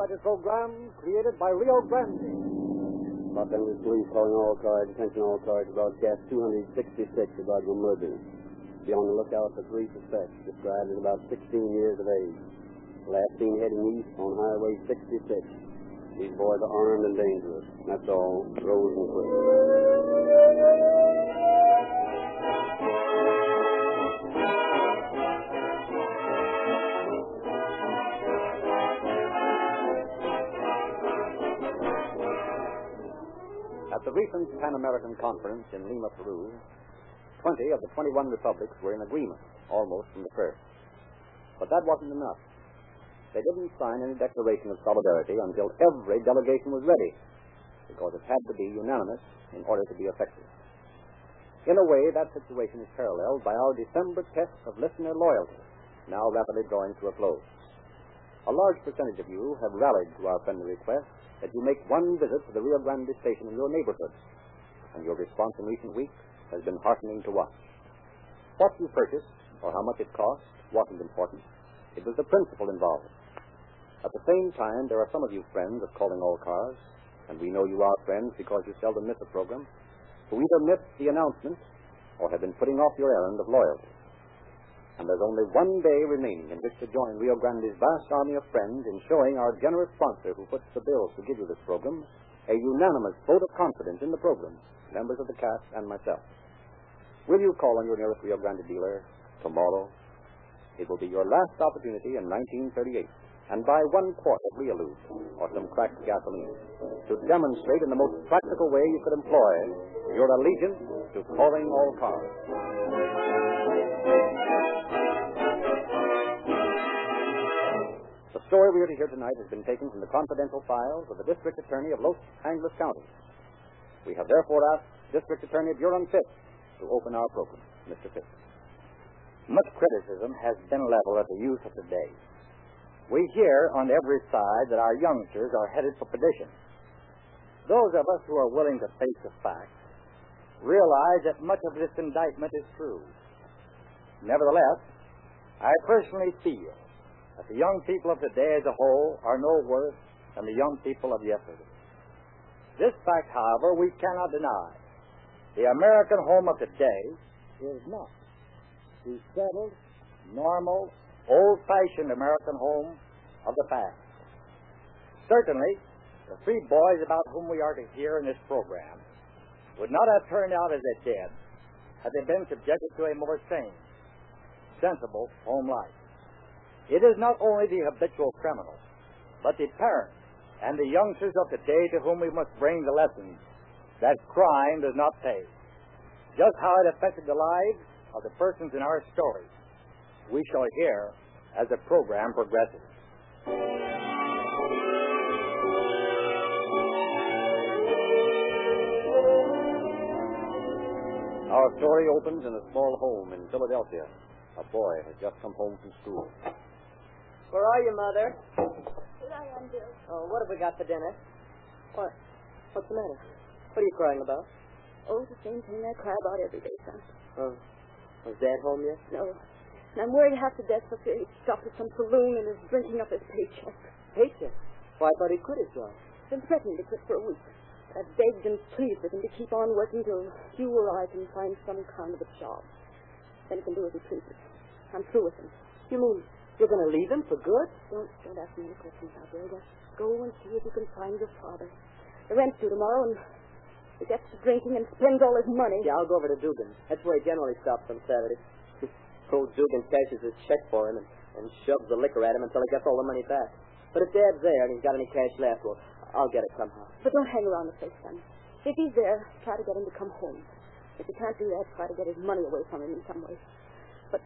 copyrighted program created by Rio Grande. Los Angeles Police calling all cars, attention all cars, broadcast 266 about your murder. Be on the lookout for three suspects, described as about 16 years of age. Last seen heading east on Highway 66. These boys are armed and dangerous. That's all. Rose and Quick. The recent Pan American Conference in Lima, Peru, 20 of the 21 republics were in agreement, almost from the first. But that wasn't enough. They didn't sign any declaration of solidarity until every delegation was ready, because it had to be unanimous in order to be effective. In a way, that situation is paralleled by our December test of listener loyalty, now rapidly drawing to a close. A large percentage of you have rallied to our friendly request that you make one visit to the Rio Grande station in your neighborhood, and your response in recent weeks has been heartening to watch. What you purchased, or how much it cost, wasn't important. It was the principle involved. At the same time, there are some of you friends of Calling All Cars, and we know you are friends because you seldom miss a program, who either missed the announcement or have been putting off your errand of loyalty. And there's only one day remaining in which to join Rio Grande's vast army of friends in showing our generous sponsor who puts the bills to give you this program a unanimous vote of confidence in the program, members of the cast and myself. Will you call on your nearest Rio Grande dealer tomorrow? It will be your last opportunity in 1938 and buy one quart of Realute or some cracked gasoline to demonstrate in the most practical way you could employ your allegiance to calling all cars. Story we are to hear tonight has been taken from the confidential files of the District Attorney of Los Angeles County. We have therefore asked District Attorney Buron Fitts to open our program. Mr. Fitts. Much criticism has been leveled at the youth of today. We hear on every side that our youngsters are headed for perdition. Those of us who are willing to face the facts realize that much of this indictment is true. Nevertheless, I personally feel that the young people of today as a whole are no worse than the young people of yesterday. This fact, however, we cannot deny. The American home of today is not the settled, normal, old-fashioned American home of the past. Certainly, the three boys about whom we are to hear in this program would not have turned out as they did had they been subjected to a more sane, sensible home life. It is not only the habitual criminal, but the parents and the youngsters of today to whom we must bring the lesson that crime does not pay. Just how it affected the lives of the persons in our story, we shall hear as the program progresses. Our story opens in a small home in Philadelphia. A boy has just come home from school. Where are you, Mother? Here I am, Bill. Oh, what have we got for dinner? What? What's the matter? What are you crying about? Oh, the same thing I cry about every day, son. Oh, was Dad home yet? No. And I'm worried half to death for fear he's stopped at some saloon and is drinking up his paycheck. Paycheck? Why, I thought he quit his job. Been threatening to quit for a week. I've begged and pleaded with him to keep on working till you or I can find some kind of a job. Then he can do as he pleases. I'm through with him. You mean you're going to leave him for good? Don't, don't ask me any questions. Just go and see if you can find your father. The rent's due tomorrow, and he gets to drinking and spends all his money. Yeah, I'll go over to Dugan. That's where he generally stops on Saturday. Old Dugan cashes his check for him and, and shoves the liquor at him until he gets all the money back. But if Dad's there and he's got any cash left, well, I'll get it somehow. But don't hang around the place, son. If he's there, try to get him to come home. If you can't do that, try to get his money away from him in some way. But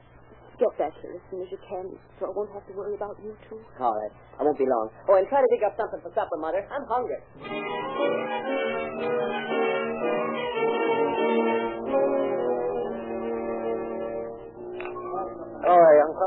get back here as soon as you can, so I won't have to worry about you two. All right. I won't be long. Oh, and try to dig up something for supper, Mother. I'm hungry.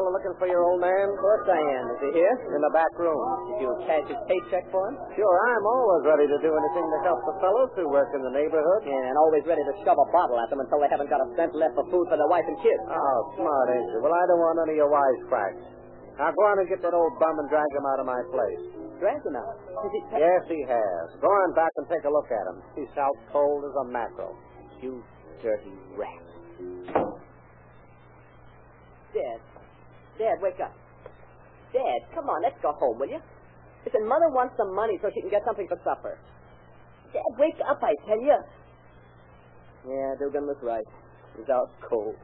Fellow looking for your old man? Of course I am. Is he here? In the back room. Did you cash his paycheck for him? Sure, I'm always ready to do anything to help the fellows who work in the neighborhood. Yeah, and always ready to shove a bottle at them until they haven't got a cent left for food for their wife and kids. Oh, smart, ain't you? Well, I don't want any of your wisecracks. Now go on and get that old bum and drag him out of my place. drank enough. Has he Yes, he has. Go on back and take a look at him. He's out cold as a mackerel. You dirty rat. Dad. Dad, wake up. Dad, come on, let's go home, will you? Listen, Mother wants some money so she can get something for supper. Dad, wake up, I tell you. Yeah, Dugan was right. He's out cold.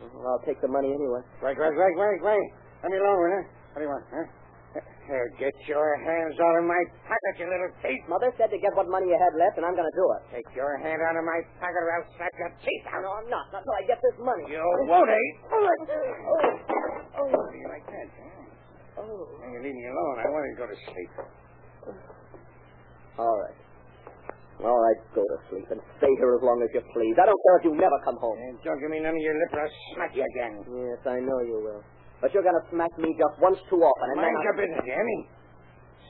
Well, I'll take the money anyway. Wait, wait, wait, wait, wait. Let me alone, will? What do you want, huh? Here, get your hands out of my pocket, you little thief. Mother said to get what money you had left, and I'm going to do it. Take your hand out of my pocket or I'll slap your teeth out. No, I'm not. Not until I get this money. You won't, eh? Oh, oh, do you like that, huh? oh. Now you leave me alone. I want to go to sleep. All right. All right, go to sleep and stay here as long as you please. I don't care if you never come home. And don't give me none of your lip or I'll smack you again. Yes, I know you will. But you're going to smack me just once too often. And Mind then your I... business, me?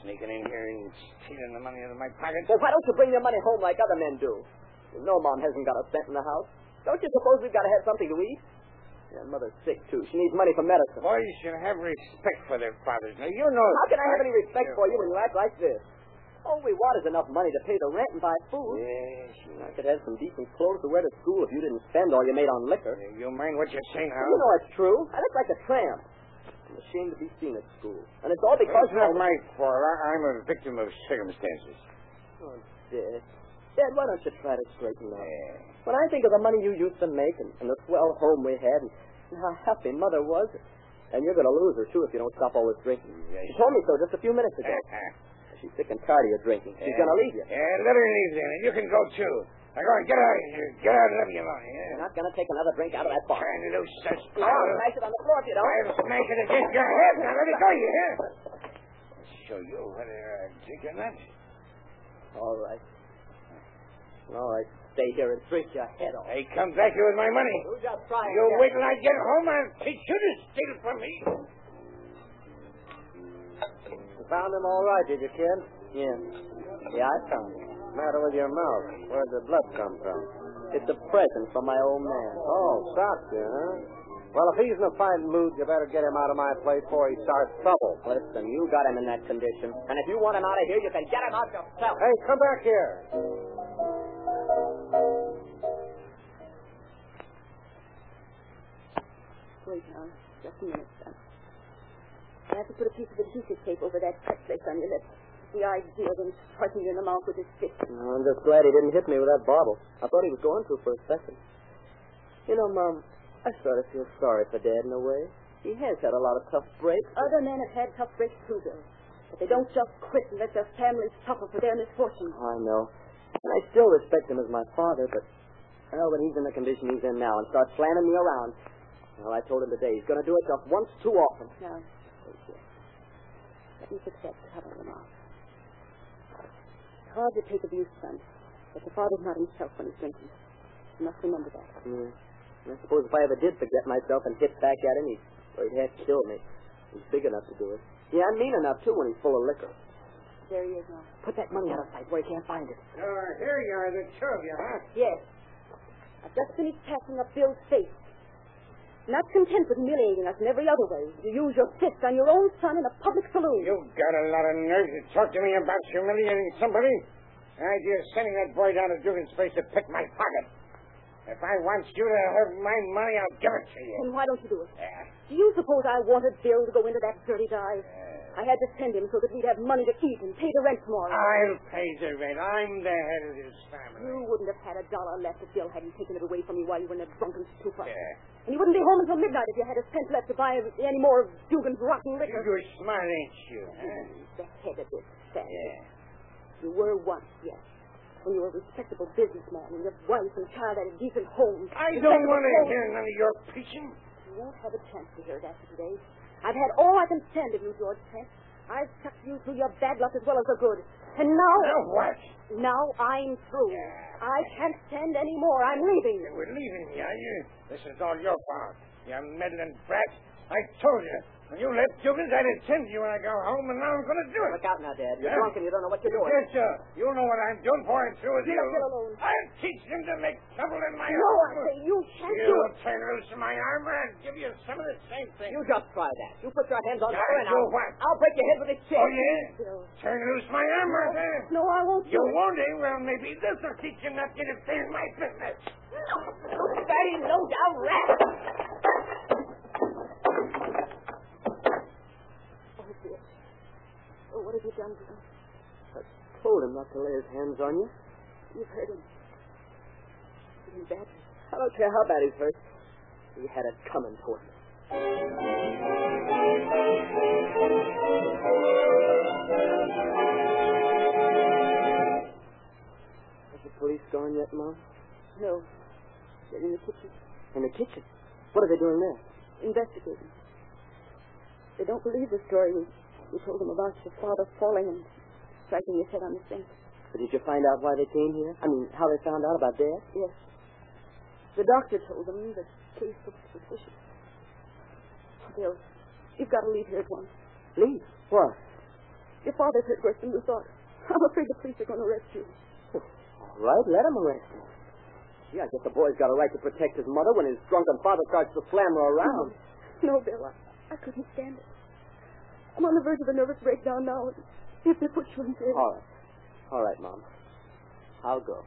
Sneaking in here and stealing the money out of my pocket. Well, why don't you bring your money home like other men do? You know Mom hasn't got a cent in the house. Don't you suppose we've got to have something to eat? Yeah, Mother's sick, too. She needs money for medicine. Boys should have respect for their fathers. Now, you know... How can I have any respect for you when you act like this? All we want is enough money to pay the rent and buy food. Yes, you I could have some decent clothes to wear to school if you didn't spend all you made on liquor. You mind what you're saying, You know it's true. I look like a tramp. I'm ashamed to be seen at school. And it's all because It's not my fault. I- I'm a victim of circumstances. Oh, Dad. Dad, why don't you try to straighten up? Yeah. When I think of the money you used to make and, and the swell home we had and, and how happy Mother was, and you're going to lose her, too, if you don't stop all this drinking. Yes. She told me so just a few minutes ago. She's sick and tired of your drinking. She's going to leave you. Yeah, let her leave then, and you can go too. Now go on, get out of here. Get out and let me alone. You're Yeah. not going to take another drink out of that bottle. Turn loose, such Oh, smash it on the floor if you don't. I'll smash it against your head. Now let it go, you hear? I'll show you whether I drink or not. All right. All right. Stay here and drink your head off. I come back here with my money. You just try You wait till I get home. I'll teach you to steal from me. You found him all right, did you, kid? Yeah. Yeah, I found it. Matter with your mouth? Where'd the blood come from? It's a present from my old man. Oh, socked you, huh? Well, if he's in a fighting mood, you better get him out of my place before he starts trouble. Listen, you got him in that condition. And if you want him out of here, you can get him out yourself. Hey, come back here. Wait now. Just a minute, son. I have to put a piece of adhesive tape over that cut place on your lip. The idea of him striking you in the mouth with his fist. Oh, I'm just glad he didn't hit me with that bottle. I thought he was going to for a second. You know, Mom, I sort of feel sorry for Dad in a way. He has had a lot of tough breaks. Other men have had tough breaks too, Bill. But they don't just quit and let their families suffer for their misfortunes. I know. And I still respect him as my father, but, well, when he's in the condition he's in now and starts slamming me around, well, I told him today he's going to do it just once too often. Now, wait here. Let me fix that cover him off. It's hard to take abuse, son. But the father's not himself when he's drinking. You must remember that. Yeah. I suppose if I ever did forget myself and hit back at him, he'd, well, he'd have to kill me. He's big enough to do it. Yeah, and mean enough, too, when he's full of liquor. There he is now. Put that money out of sight where he can't find it. Uh, here you are, the two of you, huh? Yes. I've just finished patching up Bill's face. Not content with humiliating us in every other way, you use your fist on your own son in a public saloon. You've got a lot of nerve to talk to me about humiliating somebody. The idea of sending that boy down to Dugan's place to pick my pocket. If I want you to have my money, I'll give it to you. Then why don't you do it? Yeah. Do you suppose I wanted Bill to go into that dirty dive? I had to send him so that we'd have money to eat and pay the rent tomorrow. I'll pay the rent. I'm the head of this family. You wouldn't have had a dollar left if Bill hadn't taken it away from you while you were in a drunken stupor. Yeah. And you wouldn't be home until midnight if you had a cent left to buy any more of Dugan's rotten liquor. You're smart, ain't you? Huh? The head of this family. Yeah. You were once, yes. When you were a respectable businessman and your wife and child had a decent home. I don't want to hear none of your preaching. You won't have a chance to hear it after today. I've had all I can stand of you, George Trent. I've stuck you through your bad luck as well as the good. And now, Now what? now I'm through. Yeah. I can't stand any more. I'm leaving. You're leaving you, are you? This is all your fault. You meddling brat. I told you. When you left Juggins, I'd attend you when I go home, and now I'm going to do it. Look out now, Dad. You're Yeah? drunk and you don't know what you're doing. Yes, sir. You know what I'm doing for I'm through with you. Let it alone. I'll teach him to make trouble in my house. No. I say you can't do You'll it. turn loose my armor and give you some of the same thing. You just try that. You put your hands on her and do I'll, what? I'll break your head with a chair. Oh, yeah? Bill. Turn loose my armor, then. No, I won't You won't, eh? Well, maybe this'll teach you not to interfere in my business. Fatty, no doubt rat. Oh, dear. Oh, what have you done to him? I told him not to lay his hands on you. You've hurt him. Hurt him badly. I don't care how bad he's hurt. He had it coming to him. Has the police gone yet, Mom? No. They're in the kitchen. In the kitchen. What are they doing there? Investigating. They don't believe the story we, we told them about your father falling and striking his head on the sink. But did you find out why they came here? I mean, how they found out about Dad? Yes. The doctor told them the case looks suspicious. Bill, you've got to leave here at once. Leave? What? Your father's hurt worse than you thought. I'm afraid the police are going to arrest you. All right, let him arrest him. Gee, I guess the boy's got a right to protect his mother when his drunken father starts to slam her around. No, Bill, I, I couldn't stand it. I'm on the verge of a nervous breakdown now. If they put you in jail, All right. All right, Mom. I'll go.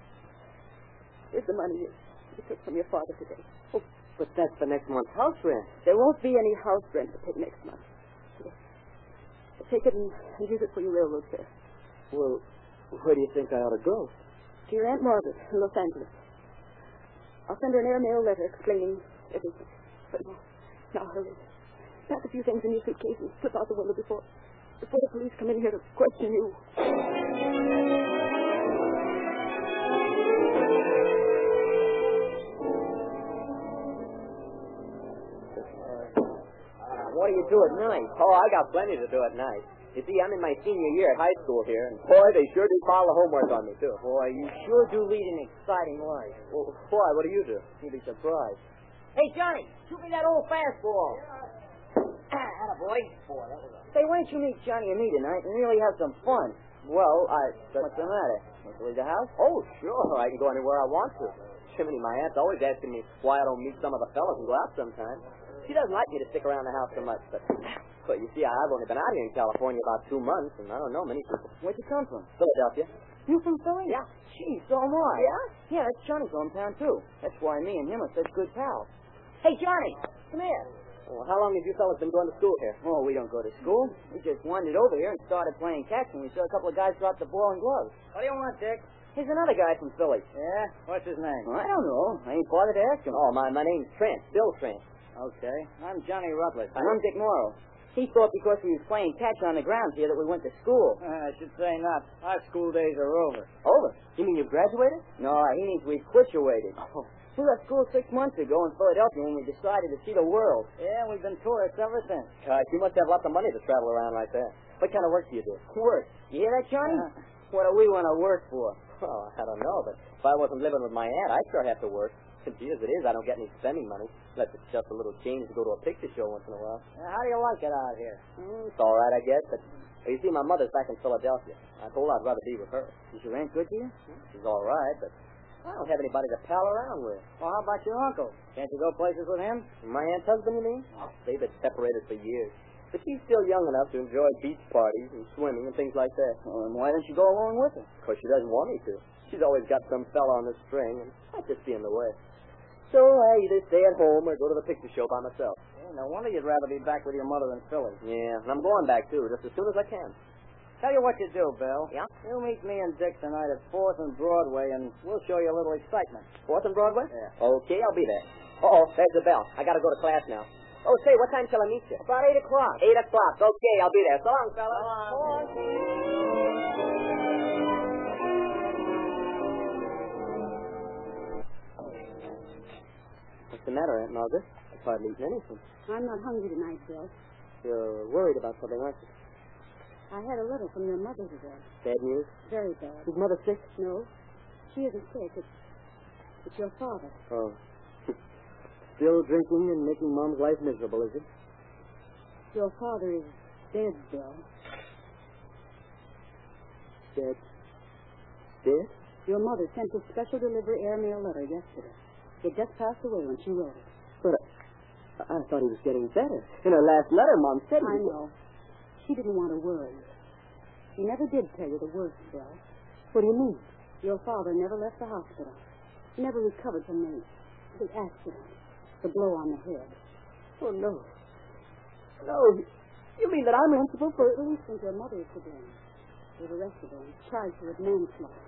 here's the money you, you took from your father today. Oh, but that's for next month's house rent. There won't be any house rent to pay next month. Here. Take it and, and use it for your railroad fare. Well, where do you think I ought to go? To your Aunt Margaret in Los Angeles. I'll send her an airmail letter explaining everything. But now, now hurry. Pack a few things in your suitcase and slip out the window before before the police come in here to question you. Uh, what do you do at night? Oh, I got plenty to do at night. You see, I'm in my senior year at high school here, and boy, they sure do pile the homework on me, too. Boy, you sure do lead an exciting life. Well, why? What do you do? You'd be surprised. Hey, Johnny, shoot me that old fastball. Ah, boy. Boy, that was a... Say, why don't you meet Johnny and me tonight and really have some fun? Well, I... What's the matter? Want to leave the house? Oh, sure. I can go anywhere I want to. Jiminy, my aunt's always asking me why I don't meet some of the fellas and go out sometime. She doesn't like me to stick around the house so much, but... But you see, I've only been out here in California about two months, and I don't know many people. Where'd you come from? Philadelphia. You from Philly? Yeah. Gee, so am I. Yeah? Yeah, that's Johnny's hometown, too. That's why me and him are such good pals. Hey, Johnny, come here. Well, how long have you fellas been going to school here? Oh, we don't go to school. We just wandered over here and started playing catch, and we saw a couple of guys drop the ball and gloves. What do you want, Dick? Here's another guy from Philly. Yeah? What's his name? Well, I don't know. I ain't bothered to ask him. Oh, my, my name's Trent. Bill Trent. Okay. I'm Johnny Rutledge. And I'm Dick Morrow. He thought because we was playing catch on the ground here that we went to school. Uh, I should say not. Our school days are over. Over? You mean you've graduated? No, he means we've graduated. Oh. We left school six months ago in Philadelphia when we decided to see the world. Yeah, we've been tourists ever since. Gosh, you must have lots of money to travel around like that. What kind of work do you do? Work. You hear that, Johnny? Uh. What do we want to work for? Well, I don't know, but if I wasn't living with my aunt, I'd sure have to work. Gee, as it is, I don't get any spending money. Unless it's just a little change to go to a picture show once in a while. how do you like it out here? Mm, it's all right, I guess, but you see, my mother's back in Philadelphia. I told her I'd rather be with her. Is your aunt good to you? She's all right, but I don't have anybody to pal around with. Well, how about your uncle? Can't you go places with him? My aunt's husband, you mean? They've been separated for years. But she's still young enough to enjoy beach parties and swimming and things like that. Well, then why don't you go along with her? Because she doesn't want me to. She's always got some fella on the string, and I'd just be in the way. So I either stay at home or go to the picture show by myself. Yeah, no wonder you'd rather be back with your mother in Philly. Yeah, and I'm going back, too, just as soon as I can. Tell you what you do, Bill. Yeah? You meet me and Dick tonight at 4th and Broadway, and we'll show you a little excitement. Fourth and Broadway? Yeah. Okay, I'll be there. Uh-oh, there's the bell. I gotta go to class now. Oh, say, what time shall I meet you? About 8 o'clock. Eight o'clock. Okay, I'll be there. So long, fella. What's the matter, Aunt Margaret? I've hardly eaten anything. I'm not hungry tonight, Bill. You're worried about something, aren't you? I had a letter from your mother today. Bad news? Very bad. Is mother sick? No, she isn't sick. It's, it's your father. Oh. Still drinking and making Mom's life miserable, is it? Your father is dead, Bill. Dead. Dead? Your mother sent a special delivery airmail letter yesterday. It just passed away when she wrote it. But I, I thought he was getting better. In her last letter, Mom said he I was- know. She didn't want to worry. She never did tell you the worst, Bill. What do you mean? Your father never left the hospital. Never recovered from the, the accident. The blow on the head. Oh, no. No. You mean that I'm responsible for it? Police think your mother is to blame. They've arrested her and charged her with manslaughter.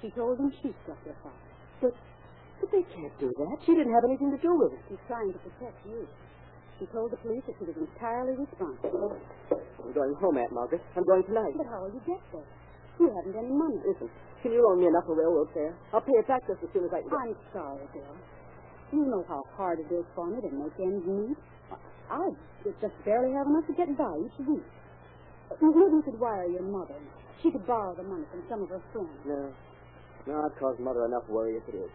She told them she struck your father. But, but they can't do that. She didn't have anything to do with it. She's trying to protect you. She told the police that she was entirely responsible. I'm going home, Aunt Margaret. I'm going tonight. But how will you get there? You haven't any money. Listen, can you loan me enough for railroad fare? I'll pay it back just as soon as I can. I'm sorry, Bill. You know how hard it is for me to make ends meet. I just barely have enough to get by each week. Maybe you could wire your mother. She could borrow the money from some of her friends. No. No, I've caused Mother enough worry as it is.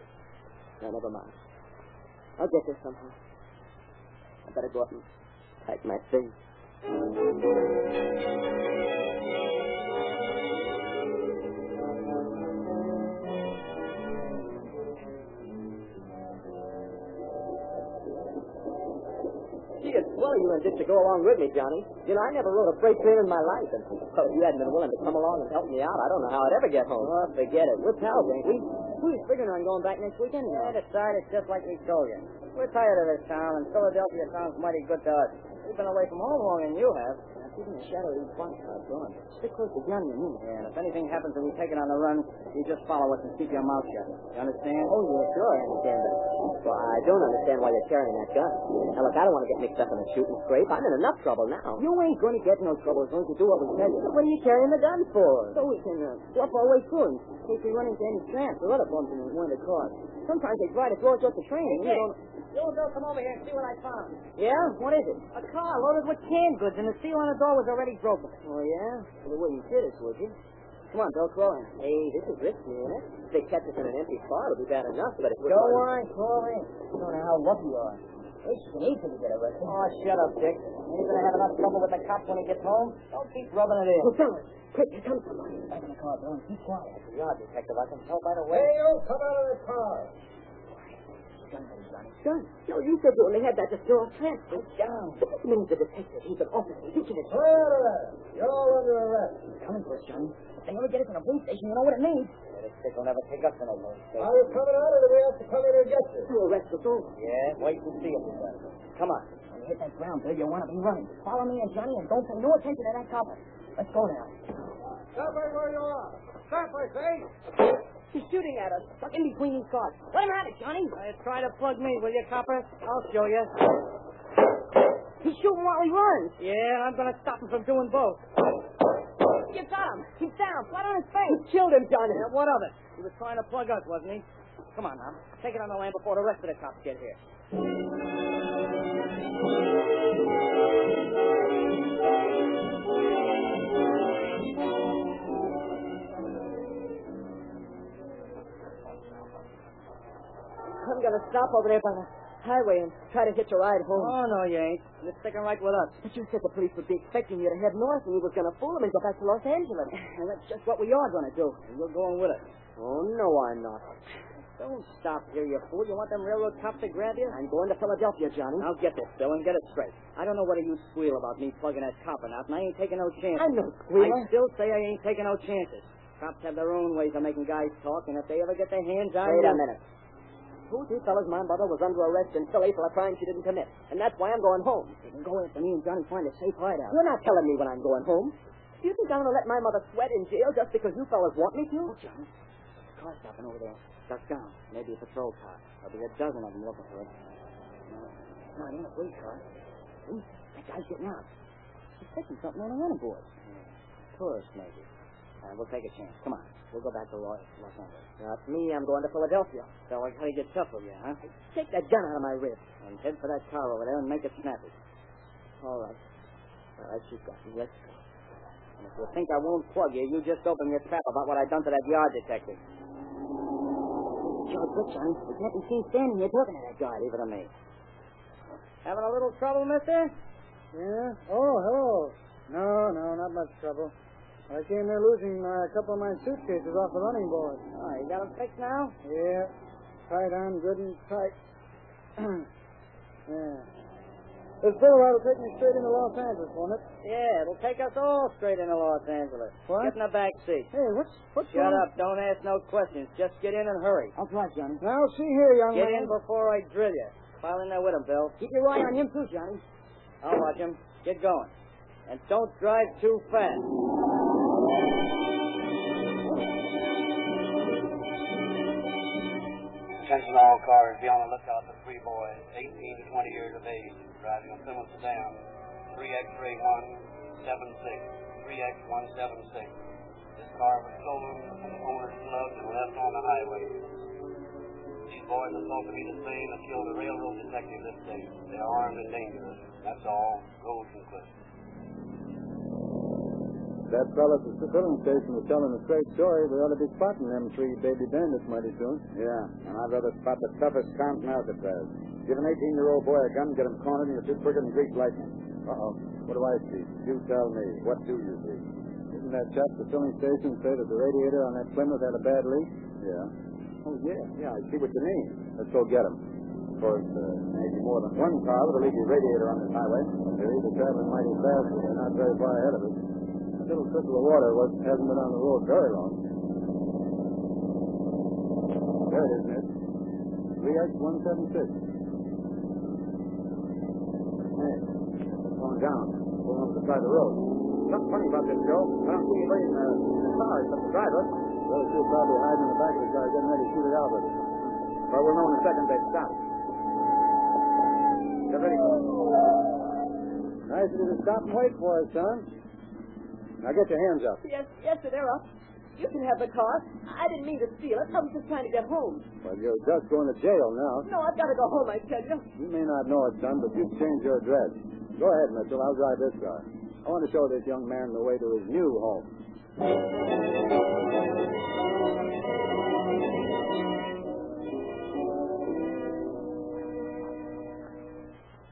Now, never mind. I'll get there somehow. I better go up and pack my things. Gee, it's swell you and Dick to go along with me, Johnny. You know, I never rode a freight train in my life, and if you hadn't been willing to come along and help me out, I don't know how I'd ever get home. Oh, forget it. We're pals, ain't we? Who's figuring on going back next week anyway? I decided just like we told you. We're tired of this town, and Philadelphia sounds mighty good to us. We've been away from home longer than you have. Keeping the shadow of these boxcars going. Stick close to Johnny and me. Yeah, and if anything happens and we take it on the run, you just follow us and keep your mouth shut. You understand? Oh, yeah, sure, I understand that. Well, I don't understand why you're carrying that gun. Now, look, I don't want to get mixed up in a shooting scrape. I'm in enough trouble now. You ain't going to get no trouble as long as you do what we tell you. What are you carrying the gun for? So we can uh, bluff our way through in case we run into any tramps or other bumps in one of the cars. Sometimes they try to throw us off the train. and we don't... You girl, come over here and see what I found. Yeah? What is it? A car loaded with canned goods, and the seal on the door was already broken. Oh, yeah? Well, the way you did it, would you? Come on, Bill, crawl in. Hey, this is risky, isn't it? If they catch us in an empty car, it'll be bad enough, but if we're... Go on, crawl in. You don't know how lucky you are. It's easy to get arrested. Oh, shut up, Dick. You're going to have enough trouble with the cops when he gets home. Don't keep rubbing it in. Oh, fellas, quick, here comes somebody. Back in the car, Bill, and keep quiet. The yard detective, I can tell by the way. Hey, you, come out of the car. Gun. Gun? No, you said you only had that to throw a. Sit down. But this means the detective. He's an of there. You're all under arrest. He's Coming for us, Johnny. If they ever get us in a police station, you know what it means. Will never take us in a police Are you coming out, or do we have to come in and get you? To arrest us all. Yeah, wait and see if he does. Come on. When you hit that ground, Bill, you'll want to be running. Follow me and Johnny, and don't pay no attention to that copper. Let's go now. Stop right where you are. Stop, I say. He's shooting at us. Stuck in between these cars. Let him at it, Johnny. Uh, try to plug me, will you, copper? I'll show you. He's shooting while he runs. Yeah, I'm going to stop him from doing both. You got him. He's down, flat on his face. You killed him, Johnny. Yeah, what of it? He was trying to plug us, wasn't he? Come on now. Take it on the land before the rest of the cops get here. I'm gonna stop over there by the highway and try to hitch a ride home. Oh, no, you ain't. You're sticking right with us. But you said the police would be expecting you to head north and you was gonna fool them and go back to Los Angeles. And that's just what we are going to do. And you're going with us. Oh, no, I'm not. Don't stop here, you fool. You want them railroad cops to grab you? I'm going to Philadelphia, Johnny. Now get this, Bill, and get it straight. I don't know whether you squeal about me plugging that copper not, and I ain't taking no chances. I'm no I still say I ain't taking no chances. Cops have their own ways of making guys talk, and if they ever get their hands on you... Wait a minute. Who you fellas my mother was under arrest in Philly for a crime she didn't commit. And that's why I'm going home. You can go after me and Johnny find a safe hideout. You're not telling me when I'm going home. Do you think I'm going to let my mother sweat in jail just because you fellas want me to? Oh, Johnny. Car stopping over there. Duck down. Maybe a patrol car. There'll be a dozen of them looking for it. No, no, it ain't a police car. Ooh, that guy's getting out. He's taking something on a running board. Yeah. Tourist, maybe. Uh, we'll take a chance. Come on. We'll go back to Los, Angeles. Not me. I'm going to Philadelphia. So like how you get tough with you, huh? Take that gun out of my ribs. And head for that car over there and make it snappy. All right. All right, you got me. Let's go. And if you think I won't plug you, you just open your trap about what I done to that yard detective. George, look, Johnny. We can't be seen standing here talking to that. Leave it to me. Having a little trouble, mister? Yeah? Oh, hello. No, no, not much trouble. I came there losing uh, a couple of my suitcases off the running board. Oh, you got them fixed now? Yeah. Tight on, good and tight. yeah. This boulevard will take me straight into Los Angeles, won't it? Yeah, it'll take us all straight into Los Angeles. What? Get in the back seat. Hey, what's what's Shut up. Don't ask no questions. Just get in and hurry. I'll try, Johnny. Now, see here, young Get man. in before I drill you. File in there with him, Bill. Keep your eye on him, too, Johnny. I'll watch him. Get going. And don't drive too fast. Attention all cars, be on the lookout for three boys, 18 to 20 years of age, driving a Plymouth sedan, 3X-ray 176, 3X176. This car was stolen from the owner's club and left on the highway. These boys are thought to be the same that killed a railroad detective this day. They are armed and dangerous. That's all. And cliffs. That fellow at the filling station was telling a straight story. We ought to be spotting them three baby bandits mighty soon. Yeah, and I'd rather spot the toughest count in Alcatraz. Give an 18-year-old boy a gun, get him cornered, and you'll shoot quicker than Greek lightning. Uh-oh. What do I see? You tell me. What do you see? Didn't that chap at the filling station say that the radiator on that Plymouth had a bad leak? Yeah. Oh, yeah. Yeah, I see what you mean. Let's go get him. Of course, uh, maybe more than one car with a leaky radiator on this highway. They're either traveling mighty fast or they're not very far ahead of us. Little trickle of water was, hasn't been on the road very long. There it is, Ned. 3X176. Hey, going down. Pulling over the side of the road. Something funny about this, Joe. I don't see anybody in the, car except the driver. Those two probably hiding in the back of the car getting ready to shoot it out with. But we'll know in a second they stop. Get ready. Nice of you to stop and wait for us, son. Now get your hands up. Yes, yes, sir, they're up. You can have the car. I didn't mean to steal it. I was just trying to get home. Well, you're just going to jail now. No, I've got to go home, I tell you. You may not know it, son, but you've changed your address. Go ahead, Mitchell. I'll drive this car. I want to show this young man the way to his new home.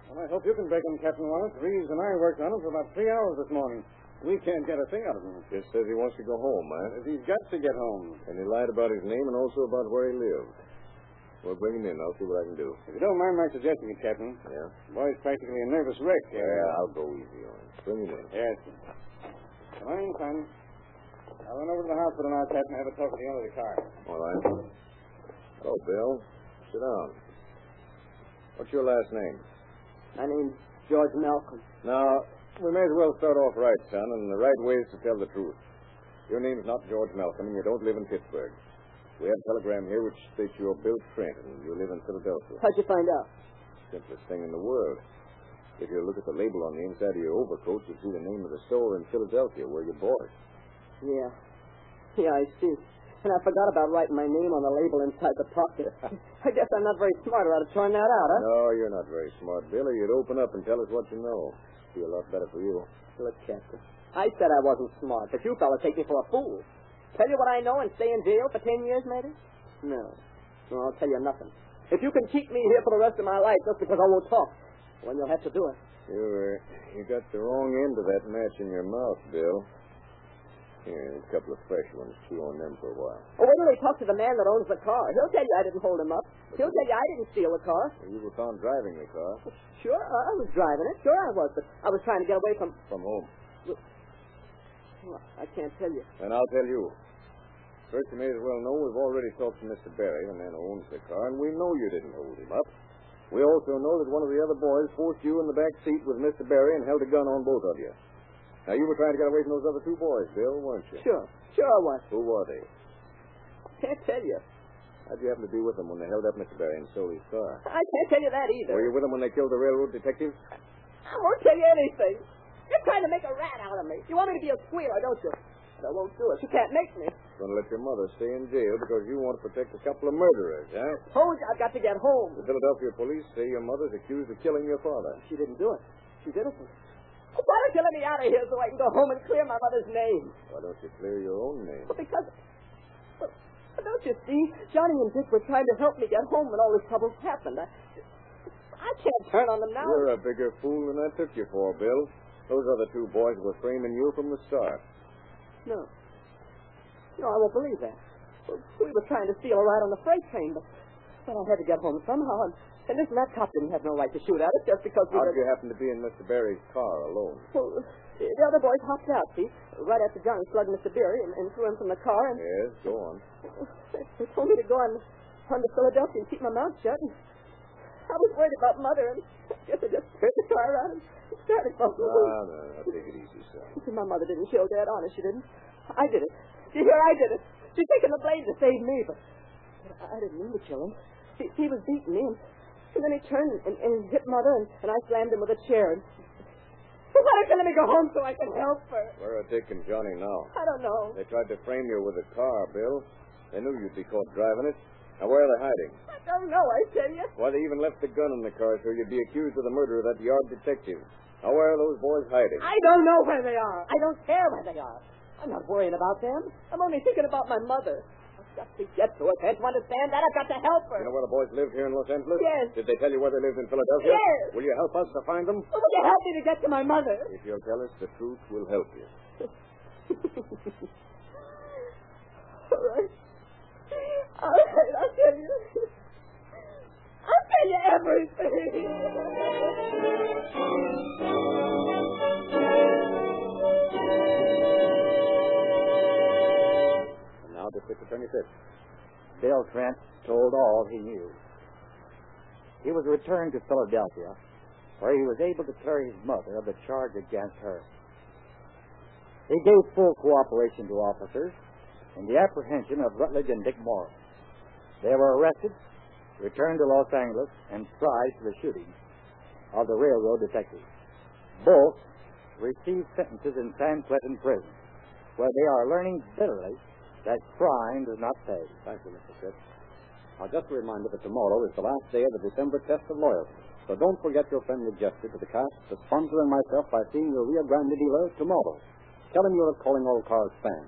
Well, I hope you can break him, Captain Wallace. Reeves and I worked on him for about three hours this morning. We can't get a thing out of him. Just says he wants to go home, man. He's got to get home. And he lied about his name and also about where he lived. Well, bring him in. I'll see what I can do. If you don't mind my suggesting it, Captain. Yeah? The boy's practically a nervous wreck. Uh, Yeah, I'll go easy on him. Bring him in. Yes. Come on in, son. I'll run over to the hospital now, Captain, and have a talk with the owner of the car. All right. Hello, Bill. Sit down. What's your last name? My name's George Malcolm. Now, we may as well start off right, son, and the right way is to tell the truth. Your name's not George Malcolm, and you don't live in Pittsburgh. We have a telegram here which states you're Bill Trent, and you live in Philadelphia. How'd you find out? Simplest thing in the world. If you look at the label on the inside of your overcoat, you see the name of the store in Philadelphia where you bought it. Yeah. Yeah, I see. And I forgot about writing my name on the label inside the pocket. I guess I'm not very smart, or I'd have torn that out, huh? No, you're not very smart, Bill, or you'd open up and tell us what you know. Be a lot better for you. Look, Captain. I said I wasn't smart, but you fellas take me for a fool. Tell you what I know and stay in jail for ten years, maybe? No. No, I'll tell you nothing. If you can keep me here for the rest of my life just because I won't talk, well, you'll have to do it. You, uh, you got the wrong end of that match in your mouth, Bill. Here, a couple of fresh ones. Chew on them for a while. Oh, wait till they talk to the man that owns the car. He'll tell you I didn't hold him up. He'll tell you I didn't steal the car. You were found driving the car Sure, I was driving it. Sure, I was. But I was trying to get away from. from home. Well, I can't tell you. And I'll tell you. First, you may as well know we've already talked to Mr. Barry, the man who owns the car, and we know you didn't hold him up. We also know that one of the other boys forced you in the back seat with Mr. Barry and held a gun on both of you. Now, you were trying to get away from those other two boys, Bill, weren't you? Sure, sure I was. Who were they? Can't tell you. How'd you happen to be with them when they held up Mr. Barry and stole his car? I can't tell you that either. Were you with them when they killed the railroad detective? I won't tell you anything. You're trying to make a rat out of me. You want me to be a squealer, don't you? But I won't do it. You can't make me. You're Going to let your mother stay in jail because you want to protect a couple of murderers, huh? Told you I've got to get home. The Philadelphia police say your mother's accused of killing your father. She didn't do it. She's innocent. Why don't you let me out of here so I can go home and clear my mother's name? Why don't you clear your own name? Well, because. Well, don't you see? Johnny and Dick were trying to help me get home when all this trouble happened. I, I can't turn on them now. You're a bigger fool than I took you for, Bill. Those other two boys were framing you from the start. No. No, I won't believe that. We were trying to steal a ride on the freight train, but well, I had to get home somehow. And, and that cop didn't have no right to shoot at us just because we How'd were... you happen to be in Mr. Barry's car alone? Well, the other boys hopped out, see, right after Johnny slugged Mr. Beery and, and threw him from the car. And Yes, go on. they told me to go on, on to Philadelphia and keep my mouth shut. And I was worried about Mother, and I guess I just turned the car around and started bumping. Ah, no, no, take it easy, son. My mother didn't kill Dad, honest, she didn't. I did it. You hear, I did it. She's taking the blade to save me, but, but I didn't mean to kill him. He, he was beating me, and, and then he turned and, and hit Mother, and, and I slammed him with a chair. And, why don't you let me go home so I can help her? Where are Dick and Johnny now? I don't know. They tried to frame you with a car, Bill. They knew you'd be caught driving it. Now, where are they hiding? I don't know, I tell you. Why, they even left the gun in the car so you'd be accused of the murder of that yard detective. Now, where are those boys hiding? I don't know where they are. I don't care where they are. I'm not worrying about them. I'm only thinking about my mother. Got to get to her. Can't you understand that? I've got to help her. You know where the boys live here in Los Angeles? Yes. Did they tell you where they lived in Philadelphia? Yes. Will you help us to find them? Oh, will you help me to get to my mother? If you'll tell us the truth, we'll help you. All right. All right, I'll tell you. I'll tell you everything. 1926. Bill Trent told all he knew. He was returned to Philadelphia, where he was able to clear his mother of the charge against her. He gave full cooperation to officers in the apprehension of Rutledge and Dick Morris. They were arrested, returned to Los Angeles, and tried for the shooting of the railroad detectives. Both received sentences in San Quentin prison, where they are learning bitterly that crime does not pay. Thank you, Mr. Fitts. Now, just a reminder that tomorrow is the last day of the December test of loyalty. So don't forget your friendly gesture to the cast, the sponsor, and myself by seeing your Rio Grande dealer tomorrow. Tell him you're a Calling All Cars fan.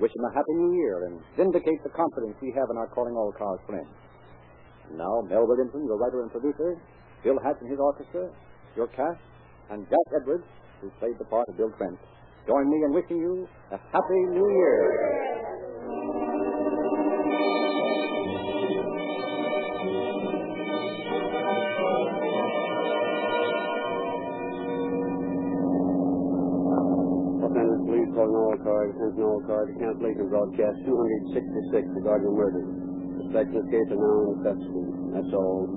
Wish him a happy new year and vindicate the confidence we have in our Calling All Cars friends. Now, Mel Williamson, your writer and producer, Bill Hatch and his orchestra, your cast, and Jack Edwards, who played the part of Bill Trent, join me in wishing you a happy new year. Cars, attention all to cancellation broadcast 266 regarding murder. Suspects in this case are now in custody. That's all.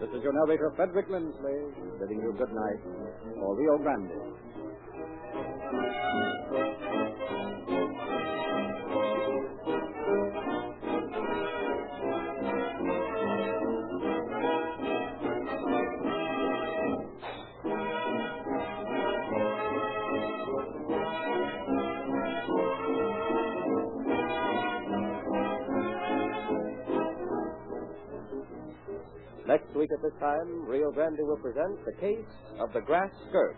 This is your narrator, Frederick Lindsley, bidding you good night for Rio Grande. Time, Rio Grande will present the case of the grass skirt.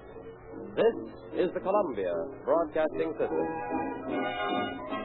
This is the Columbia Broadcasting System.